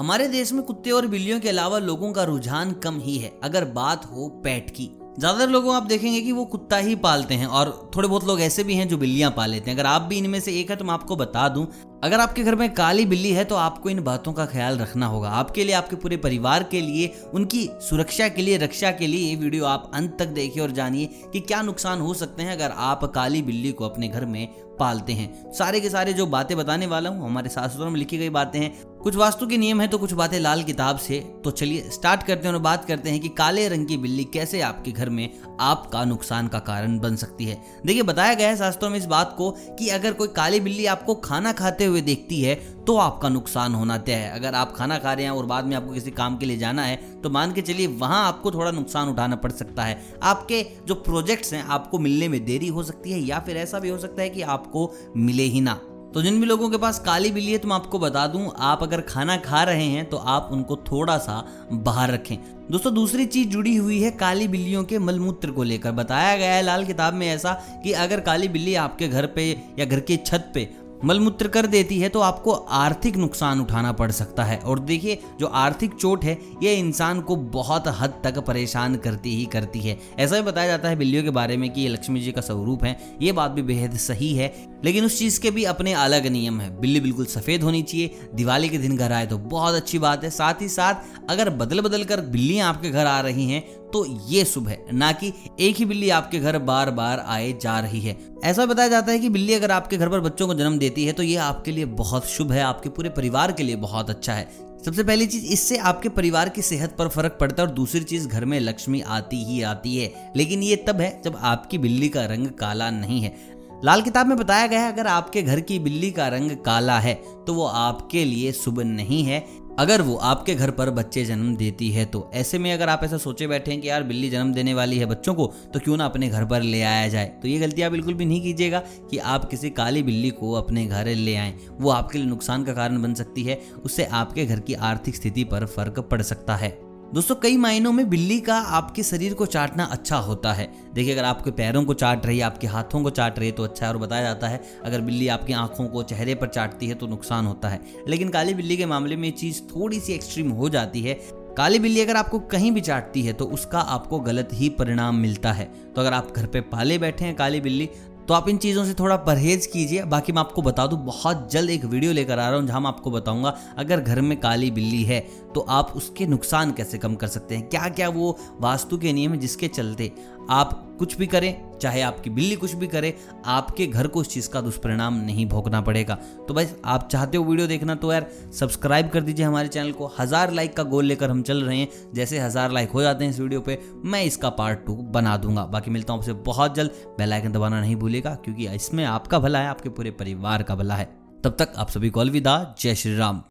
हमारे देश में कुत्ते और बिल्लियों के अलावा लोगों का रुझान कम ही है, अगर बात हो पेट की। ज़्यादातर लोगों, आप देखेंगे कि वो कुत्ता ही पालते हैं, और थोड़े बहुत लोग ऐसे भी हैं जो बिल्लियाँ पाल लेते हैं। अगर आप भी इनमें से एक है तो मैं आपको बता दूँ, अगर आपके घर में काली बिल्ली है तो आपको इन बातों का ख्याल रखना होगा। आपके लिए, आपके पूरे परिवार के लिए, उनकी सुरक्षा के लिए, रक्षा के लिए ये वीडियो आप अंत तक देखिए और जानिए कि क्या नुकसान हो सकते हैं अगर आप काली बिल्ली को अपने घर में पालते हैं। सारे के सारे जो बातें बताने वाला हूँ, हमारे शास्त्रों में लिखी गई बातें हैं कुछ वास्तु के नियम है तो कुछ बातें लाल किताब से। तो चलिए स्टार्ट करते हैं और बात करते हैं कि काले रंग की बिल्ली कैसे आपके घर में आपका नुकसान का कारण बन सकती है। देखिए, बताया गया है शास्त्रों में इस बात को कि अगर कोई काली बिल्ली आपको खाना खाते हुए देखती है तो आपका नुकसान होना तय है। अगर आप खाना खा रहे हैं और बाद में आपको किसी काम के लिए जाना है तो मान के चलिए, वहाँ आपको थोड़ा नुकसान उठाना पड़ सकता है। आपके जो प्रोजेक्ट्स हैं, आपको मिलने में देरी हो सकती है या फिर ऐसा भी हो सकता है कि आपको मिले ही ना। तो जिन भी लोगों के पास काली बिल्ली है तो मैं आपको बता दूँ, आप अगर खाना खा रहे हैं तो आप उनको थोड़ा सा बाहर रखें। दोस्तों, दूसरी चीज़ जुड़ी हुई है काली बिल्लियों के मलमूत्र को लेकर। बताया गया है लाल किताब में ऐसा कि अगर काली बिल्ली आपके घर पे या घर की छत पे मलमूत्र कर देती है तो आपको आर्थिक नुकसान उठाना पड़ सकता है। और देखिए, जो आर्थिक चोट है, ये इंसान को बहुत हद तक परेशान करती ही करती है। ऐसा भी बताया जाता है बिल्लियों के बारे में कि ये लक्ष्मी जी का स्वरूप है। ये बात भी बेहद सही है, लेकिन उस चीज़ के भी अपने अलग नियम है। बिल्ली बिल्कुल सफ़ेद होनी चाहिए, दिवाली के दिन घर आए तो बहुत अच्छी बात है। साथ ही साथ, अगर बदल बदल कर बिल्लियाँ आपके घर आ रही हैं तो ये शुभ है, ना कि एक ही बिल्ली आपके घर बार बार आए जा रही है। ऐसा बताया जाता है कि बिल्ली अगर आपके घर पर बच्चों को जन्म देती है तो ये आपके लिए बहुत शुभ है, आपके पूरे परिवार के लिए बहुत अच्छा है। सबसे पहली चीज़, इससे आपके परिवार की सेहत पर फ़र्क पड़ता है और दूसरी चीज़, घर में लक्ष्मी आती ही आती है। लेकिन ये तब है, जब आपकी बिल्ली का रंग काला नहीं है। लाल किताब में बताया गया है, अगर आपके घर की बिल्ली का रंग काला है तो वो आपके लिए शुभ नहीं है। अगर वो आपके घर पर बच्चे जन्म देती है तो ऐसे में अगर आप ऐसा सोचे बैठे हैं कि यार बिल्ली जन्म देने वाली है बच्चों को तो क्यों ना अपने घर पर ले आया जाए? तो ये गलती आप बिल्कुल भी नहीं कीजिएगा कि आप किसी काली बिल्ली को अपने घर ले आएँ। वो आपके लिए नुकसान का कारण बन सकती है, उससे आपके घर की आर्थिक स्थिति पर फ़र्क पड़ सकता है। दोस्तों, कई मायनों में बिल्ली का आपके शरीर को चाटना अच्छा होता है। देखिए, अगर आपके पैरों को चाट रही है, आपके हाथों को चाट रही है तो अच्छा है और बताया जाता है, अगर बिल्ली आपकी आँखों को चेहरे पर चाटती है तो नुकसान होता है। लेकिन काली बिल्ली के मामले में ये चीज़ थोड़ी सी एक्सट्रीम हो जाती है। काली बिल्ली अगर आपको कहीं भी चाटती है तो उसका आपको गलत ही परिणाम मिलता है। तो अगर आप घर पे पाले बैठे हैं काली बिल्ली तो आप इन चीज़ों से थोड़ा परहेज कीजिए। बाकी मैं आपको बता दूँ, बहुत जल्द एक वीडियो लेकर आ रहा हूँ जहाँ मैं आपको बताऊँगा, अगर घर में काली बिल्ली है तो आप उसके नुकसान कैसे कम कर सकते हैं? क्या क्या वो वास्तु के नियम है जिसके चलते आप कुछ भी करें, चाहे आपकी बिल्ली कुछ भी करे, आपके घर को उस चीज़ का दुष्परिणाम नहीं भोगना पड़ेगा। तो भाई, आप चाहते हो वीडियो देखना तो यार, सब्सक्राइब कर दीजिए हमारे चैनल को। हज़ार लाइक का गोल लेकर हम चल रहे हैं। जैसे हज़ार लाइक हो जाते हैं इस वीडियो पे, मैं इसका पार्ट टू बना दूँगा। बाकी मिलता हूँ आपसे बहुत जल्द। बेलाइकन दबाना नहीं भूलेगा क्योंकि इसमें आपका भला है, आपके पूरे परिवार का भला है। तब तक आप सभी को अलविदा। जय श्री राम।